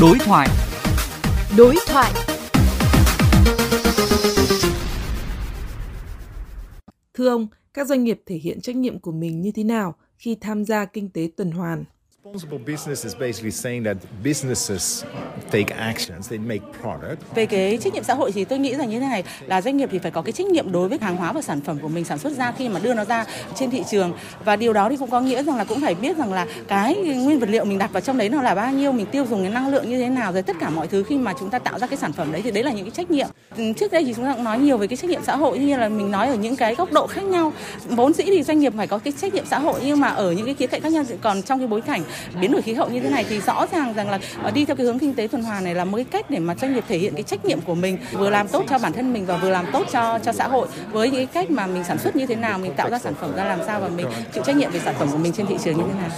Đối thoại. Đối thoại. Thưa ông, các doanh nghiệp thể hiện trách nhiệm của mình như thế nào khi tham gia kinh tế tuần hoàn? Responsible business is basically saying that businesses take actions, they make product. Về cái trách nhiệm xã hội thì tôi nghĩ rằng như thế này là doanh nghiệp thì phải có cái trách nhiệm đối với hàng hóa và sản phẩm của mình sản xuất ra khi mà đưa nó ra trên thị trường. Và điều đó thì cũng có nghĩa rằng là cũng phải biết rằng là cái nguyên vật liệu mình đặt vào trong đấy nó là bao nhiêu mình tiêu dùng cái năng lượng như thế nào rồi tất cả mọi thứ khi mà chúng ta tạo ra cái sản phẩm đấy thì đấy là những cái trách nhiệm. Ừ, trước đây thì chúng ta cũng nói nhiều về cái trách nhiệm xã hội như là mình nói ở những cái góc độ khác nhau. Vốn dĩ thì doanh nghiệp phải có cái trách nhiệm xã hội nhưng mà ở những cái khía cạnh khác nhau còn trong cái bối cảnh biến đổi khí hậu như thế này thì rõ ràng rằng là ờ, đi theo cái hướng kinh tế tuần Tuần hoàn này là một cái cách để mà doanh nghiệp thể hiện cái trách nhiệm của mình vừa làm tốt cho bản thân mình và vừa làm tốt cho cho xã hội với những cái cách mà mình sản xuất như thế nào mình tạo ra sản phẩm ra làm sao và mình chịu trách nhiệm về sản phẩm của mình trên thị trường như thế nào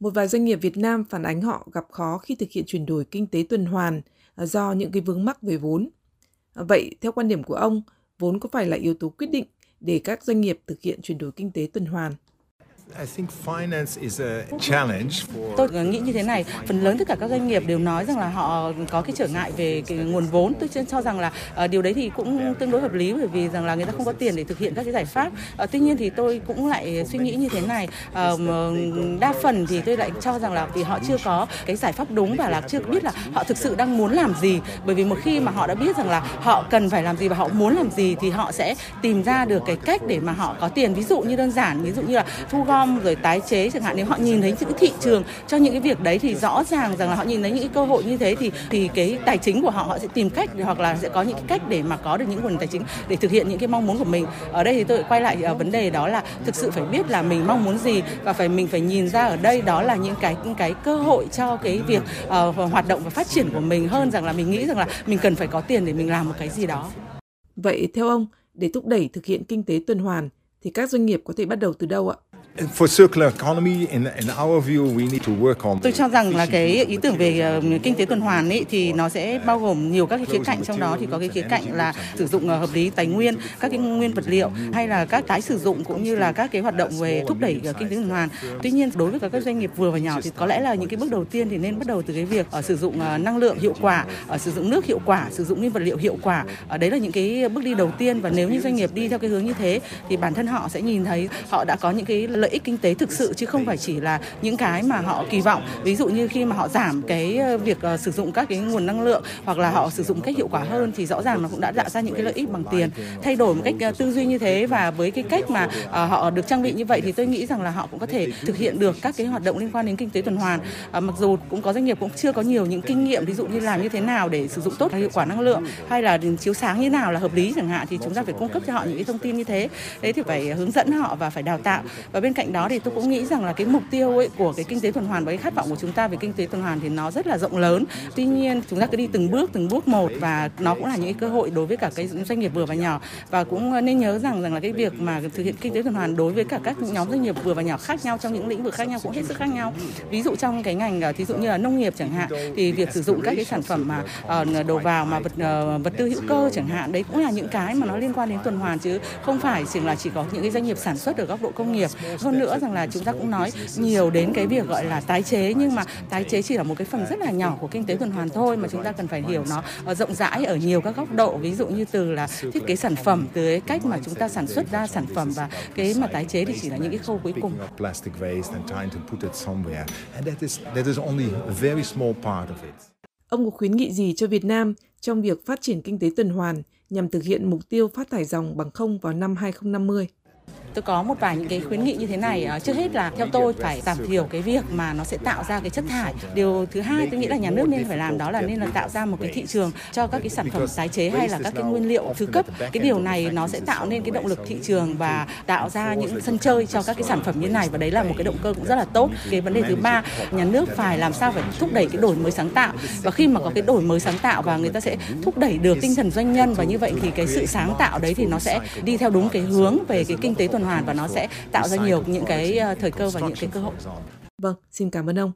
Một vài doanh nghiệp Việt Nam phản ánh họ gặp khó khi thực hiện chuyển đổi kinh tế tuần hoàn à, do những cái vướng mắc về vốn. À, vậy theo quan điểm của ông, vốn có phải là yếu tố quyết định để các doanh nghiệp thực hiện chuyển đổi kinh tế tuần hoàn? Tôi nghĩ như thế này, phần lớn tất cả các doanh nghiệp đều nói rằng là họ có cái trở ngại về cái nguồn vốn. Tôi cho rằng là uh, điều đấy thì cũng tương đối hợp lý bởi vì rằng là người ta không có tiền để thực hiện các cái giải pháp. Uh, tuy nhiên thì tôi cũng lại suy nghĩ như thế này, uh, đa phần thì tôi lại cho rằng là vì họ chưa có cái giải pháp đúng và là chưa biết là họ thực sự đang muốn làm gì. Bởi vì một khi mà họ đã biết rằng là họ cần phải làm gì và họ muốn làm gì thì họ sẽ tìm ra được cái cách để mà họ có tiền. Ví dụ như đơn giản, ví dụ như là thu gom rồi tái chế chẳng hạn nếu họ nhìn thấy những cái thị trường cho những cái việc đấy thì rõ ràng rằng là họ nhìn thấy những cái cơ hội như thế thì thì cái tài chính của họ họ sẽ tìm cách hoặc là sẽ có những cái cách để mà có được những nguồn tài chính để thực hiện những cái mong muốn của mình ở đây thì tôi quay lại ở vấn đề đó là thực sự phải biết là mình mong muốn gì và phải mình phải nhìn ra ở đây đó là những cái những cái cơ hội cho cái việc uh, hoạt động và phát triển của mình hơn rằng là mình nghĩ rằng là mình cần phải có tiền để mình làm một cái gì đó Vậy theo ông, để thúc đẩy thực hiện kinh tế tuần hoàn thì các doanh nghiệp có thể bắt đầu từ đâu ạ? For circular economy in in our view we need to work on Tôi cho rằng là cái ý tưởng về uh, kinh tế tuần hoàn ấy thì nó sẽ bao gồm nhiều các cái khía cạnh trong đó thì có cái khía cạnh là sử dụng uh, hợp lý tài nguyên, các cái nguyên vật liệu hay là các tái sử dụng cũng như là các cái hoạt động về thúc đẩy uh, kinh tế tuần hoàn. Tuy nhiên đối với các doanh nghiệp vừa và nhỏ thì có lẽ là những cái bước đầu tiên thì nên bắt đầu từ cái việc uh, sử dụng uh, năng lượng hiệu quả, uh, sử dụng nước hiệu quả, sử dụng nguyên vật liệu hiệu quả. Uh, đấy là những cái bước đi đầu tiên và nếu như doanh nghiệp đi theo cái hướng như thế thì bản thân họ sẽ nhìn thấy họ đã có những cái lợi ích kinh tế thực sự chứ không phải chỉ là những cái mà họ kỳ vọng. Ví dụ như khi mà họ giảm cái ờ, việc uh, sử dụng các cái nguồn năng lượng hoặc là họ sử dụng cách hiệu quả hơn thì rõ ràng nó cũng đã tạo ra những cái lợi ích bằng tiền. Thay đổi một cách uh, tư duy như thế và với cái cách mà uh, họ được trang bị như vậy thì tôi nghĩ rằng là họ cũng có thể thực hiện được các cái hoạt động liên quan đến kinh tế tuần hoàn. Uh, mặc dù cũng có doanh nghiệp cũng chưa có nhiều những kinh nghiệm ví dụ như làm như thế nào để sử dụng tốt hiệu quả năng lượng hay là chiếu sáng như nào là hợp lý chẳng hạn thì chúng ta phải cung cấp cho họ những cái thông tin như thế. Đấy thì phải hướng dẫn họ và phải đào tạo. Và bên cạnh đó thì tôi cũng nghĩ rằng là cái mục tiêu ấy của cái kinh tế tuần hoàn và cái khát vọng của chúng ta về kinh tế tuần hoàn thì nó rất là rộng lớn. Tuy nhiên, chúng ta cứ đi từng bước từng bước một và nó cũng là những cái cơ hội đối với cả cái doanh nghiệp vừa và nhỏ. Và cũng ờ, nên nhớ rằng rằng là cái việc mà thực hiện kinh tế tuần hoàn đối với cả các nhóm doanh nghiệp vừa và nhỏ khác nhau trong những lĩnh vực khác nhau cũng hết sức khác nhau. Ví dụ trong cái ngành ờ, thí dụ như là nông nghiệp chẳng hạn, thì việc sử dụng các cái sản phẩm mà ờ, đầu vào mà vật vật tư hữu cơ chẳng hạn, đấy cũng là những cái mà nó liên quan đến tuần hoàn chứ không phải chỉ là chỉ có những cái doanh nghiệp sản xuất ở góc độ công nghiệp hơn nữa rằng là chúng ta cũng nói nhiều đến cái việc gọi là tái chế nhưng mà tái chế chỉ là một cái phần rất là nhỏ của kinh tế tuần hoàn thôi mà chúng ta cần phải hiểu nó ờ, rộng rãi ở nhiều các góc độ. Ví dụ như từ là thiết kế sản phẩm từ cái cách mà chúng ta sản xuất ra sản phẩm và cái mà tái chế thì chỉ là những cái khâu cuối cùng. Plastic waste and trying to put it somewhere. And that is that is only a very small part of it. Ông có khuyến nghị gì cho Việt Nam trong việc phát triển kinh tế tuần hoàn nhằm thực hiện mục tiêu phát thải dòng bằng không vào năm 2050? Tôi có một vài những cái khuyến nghị như thế này ờ, trước hết là theo tôi phải giảm thiểu cái việc mà nó sẽ tạo ra cái chất thải. Điều thứ hai tôi nghĩ là nhà nước nên phải làm đó là nên là tạo ra một cái thị trường cho các cái sản phẩm tái chế hay là các cái nguyên liệu thứ cấp. Cái điều này nó sẽ tạo nên cái động lực thị trường và tạo ra những sân chơi cho các cái sản phẩm như này và đấy là một cái động cơ cũng rất là tốt. Cái vấn đề thứ ba, nhà nước phải làm sao phải thúc đẩy cái đổi mới sáng tạo. Và khi mà có cái đổi mới sáng tạo và người ta sẽ thúc đẩy được tinh thần doanh nhân và như vậy thì cái sự sáng tạo đấy thì nó sẽ đi theo đúng cái hướng về cái kinh tế tuần hoàn và nó sẽ tạo ra nhiều những cái ờ, thời cơ và những cái cơ hội Vâng, xin cảm ơn ông.